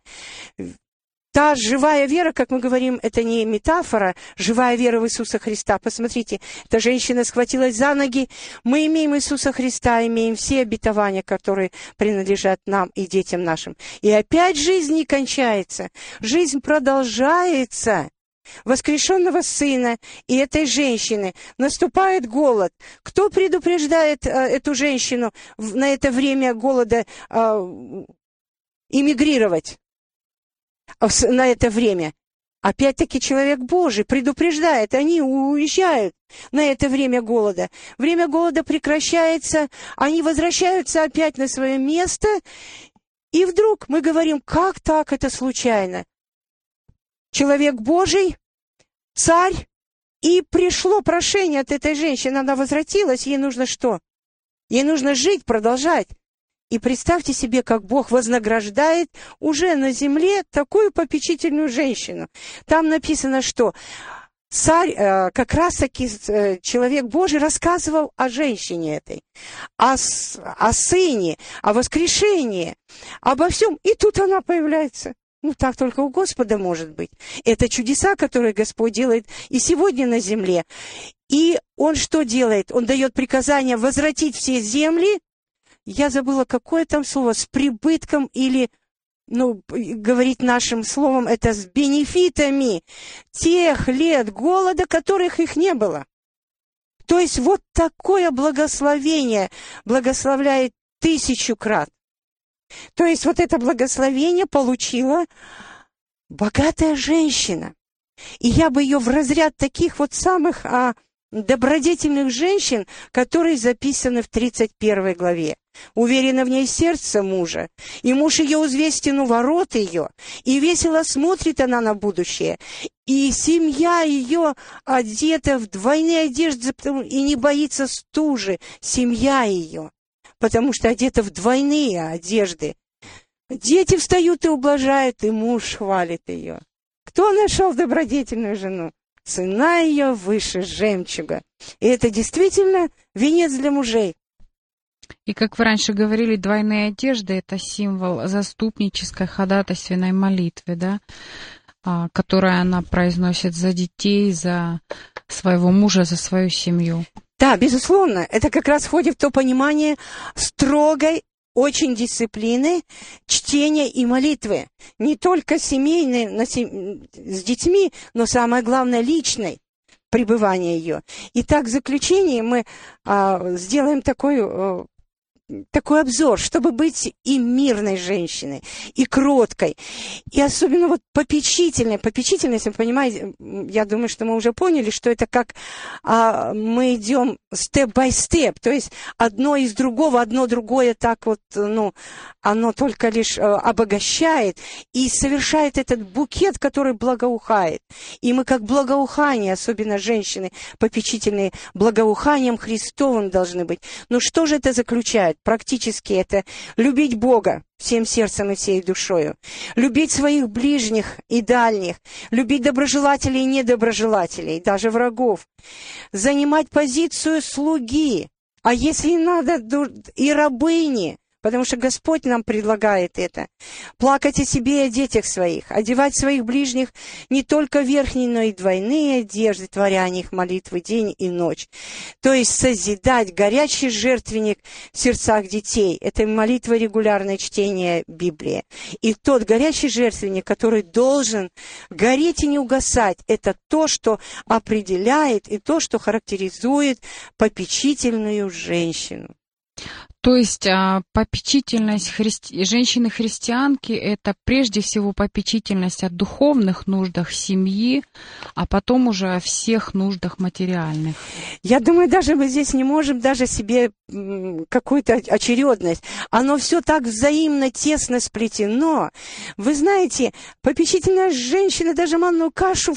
Та живая вера, как мы говорим, это не метафора, живая вера в Иисуса Христа. Посмотрите, эта женщина схватилась за ноги. Мы имеем Иисуса Христа, имеем все обетования, которые принадлежат нам и детям нашим. И опять жизнь не кончается. Жизнь продолжается. Воскрешенного сына и этой женщины наступает голод. Кто предупреждает э, эту женщину в, на это время голода э, эмигрировать? На это время. Опять-таки человек Божий предупреждает, они уезжают на это время голода. Время голода прекращается, они возвращаются опять на свое место, и вдруг мы говорим, как так это случайно? Человек Божий, царь, и пришло прошение от этой женщины, она возвратилась, ей нужно что? Ей нужно жить, продолжать. И представьте себе, как Бог вознаграждает уже на земле такую попечительную женщину. Там написано, что царь, э, как раз-таки э, человек Божий рассказывал о женщине этой, о, о сыне, о воскрешении, обо всем. И тут она появляется. Ну, так только у Господа может быть. Это чудеса, которые Господь делает и сегодня на земле. И Он что делает? Он дает приказание возвратить все земли, я забыла, какое там слово, с прибытком или, ну, говорить нашим словом, это с бенефитами тех лет голода, которых их не было. То есть вот такое благословение благословляет тысячу крат. То есть вот это благословение получила богатая женщина. И я бы ее в разряд таких вот самых а, добродетельных женщин, которые записаны в 31 главе. Уверена в ней сердце мужа, и муж ее узвестен у ворот ее, и весело смотрит она на будущее, и семья ее одета в двойные одежды, и не боится стужи, семья ее, потому что одета в двойные одежды. Дети встают и ублажают, и муж хвалит ее. Кто нашел добродетельную жену? Цена ее выше жемчуга. И это действительно венец для мужей. И как вы раньше говорили, двойные одежды – это символ заступнической ходатайственной молитвы, да, а, которую она произносит за детей, за своего мужа, за свою семью. Да, безусловно, это как раз входит в то понимание строгой очень дисциплины, чтения и молитвы. Не только семейной, с детьми, но самое главное личной пребывание ее. Итак, в заключение мы а, сделаем такую а, такой обзор, чтобы быть и мирной женщиной, и кроткой, и особенно вот попечительной. Попечительность, вы понимаете, я думаю, что мы уже поняли, что это как а, мы идем степ-бай-степ, то есть одно из другого, одно другое так вот, ну, оно только лишь а, обогащает и совершает этот букет, который благоухает. И мы как благоухание, особенно женщины попечительные, благоуханием Христовым должны быть. Но что же это заключает? Практически это любить Бога всем сердцем и всей душою, любить своих ближних и дальних, любить доброжелателей и недоброжелателей, даже врагов, занимать позицию слуги, а если надо, и рабыни, потому что Господь нам предлагает это. Плакать о себе и о детях своих, одевать своих ближних не только верхние, но и двойные одежды, творя о них молитвы день и ночь. То есть созидать горячий жертвенник в сердцах детей. Это молитва регулярное чтение Библии. И тот горячий жертвенник, который должен гореть и не угасать, это то, что определяет и то, что характеризует попечительную женщину. То есть а, попечительность христи... женщины-христианки – это прежде всего попечительность о духовных нуждах семьи, а потом уже о всех нуждах материальных. Я думаю, даже мы здесь не можем даже себе какую-то очередность. Оно все так взаимно, тесно сплетено. Вы знаете, попечительная женщина даже манную кашу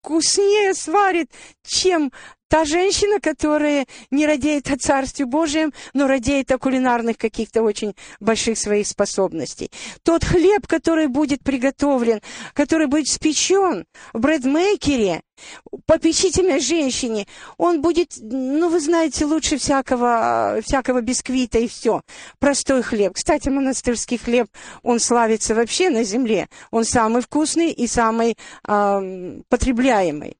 вкуснее сварит, чем Та женщина, которая не радеет о Царстве Божьем, но радеет о кулинарных каких-то очень больших своих способностей. Тот хлеб, который будет приготовлен, который будет спечен в бредмейкере, попечительной женщине, он будет, ну, вы знаете, лучше всякого, всякого бисквита и все. Простой хлеб. Кстати, монастырский хлеб, он славится вообще на земле. Он самый вкусный и самый э, потребляемый.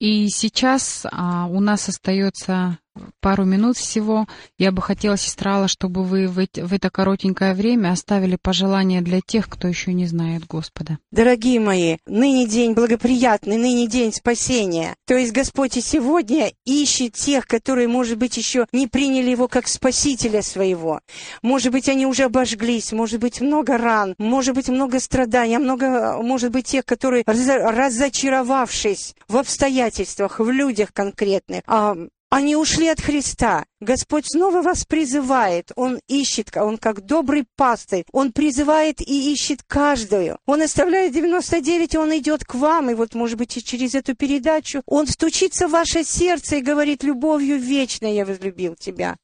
И сейчас а, у нас остается пару минут всего. Я бы хотела, сестра Алла, чтобы вы в, это коротенькое время оставили пожелания для тех, кто еще не знает Господа. Дорогие мои, ныне день благоприятный, ныне день спасения. То есть Господь и сегодня ищет тех, которые, может быть, еще не приняли Его как Спасителя своего. Может быть, они уже обожглись, может быть, много ран, может быть, много страданий, а много, может быть, тех, которые, разочаровавшись в обстоятельствах, в людях конкретных, а, они ушли от Христа. Господь снова вас призывает. Он ищет, Он как добрый пастырь. Он призывает и ищет каждую. Он оставляет 99, и Он идет к вам. И вот, может быть, и через эту передачу Он стучится в ваше сердце и говорит, любовью вечной я возлюбил тебя.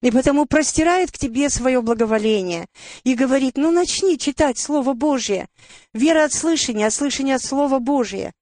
И потому простирает к тебе свое благоволение и говорит, ну начни читать Слово Божье. Вера от слышания, а слышание от Слова Божия.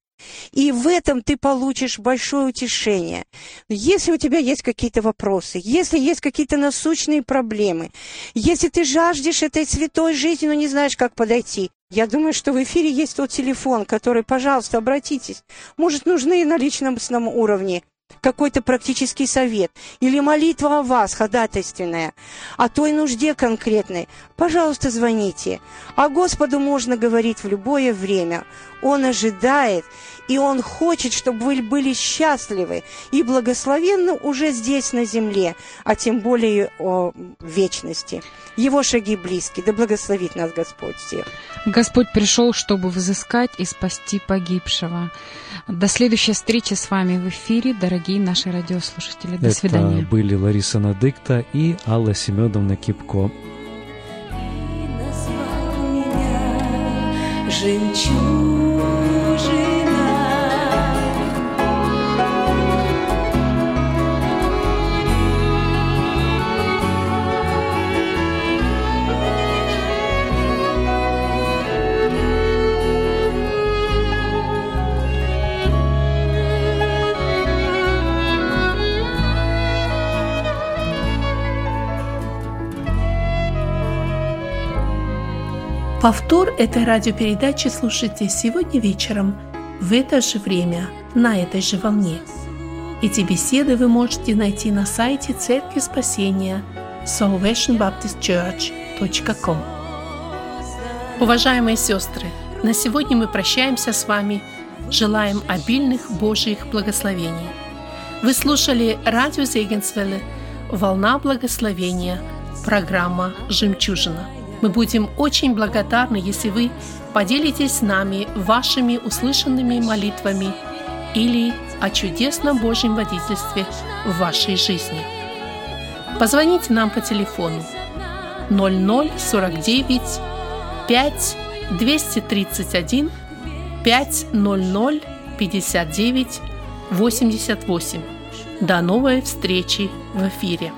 И в этом ты получишь большое утешение. Если у тебя есть какие-то вопросы, если есть какие-то насущные проблемы, если ты жаждешь этой святой жизни, но не знаешь, как подойти, я думаю, что в эфире есть тот телефон, который, пожалуйста, обратитесь. Может, нужны на личностном уровне какой-то практический совет или молитва о вас, ходатайственная, о той нужде конкретной, пожалуйста, звоните. А Господу можно говорить в любое время. Он ожидает, и Он хочет, чтобы вы были счастливы и благословенны уже здесь, на земле, а тем более о вечности. Его шаги близки, да благословит нас Господь всех. Господь пришел, чтобы взыскать и спасти погибшего. До следующей встречи с вами в эфире, дорогие наши радиослушатели. До Это свидания. были Лариса Надыкта и Алла Семеновна Кипко. И Повтор этой радиопередачи слушайте сегодня вечером в это же время на этой же волне. Эти беседы вы можете найти на сайте Церкви Спасения salvationbaptistchurch.com Уважаемые сестры, на сегодня мы прощаемся с вами. Желаем обильных Божьих благословений. Вы слушали радио Зегенсвелле «Волна благословения», программа «Жемчужина». Мы будем очень благодарны, если вы поделитесь с нами вашими услышанными молитвами или о чудесном Божьем водительстве в вашей жизни. Позвоните нам по телефону 0049 5 231 500 59 88. До новой встречи в эфире.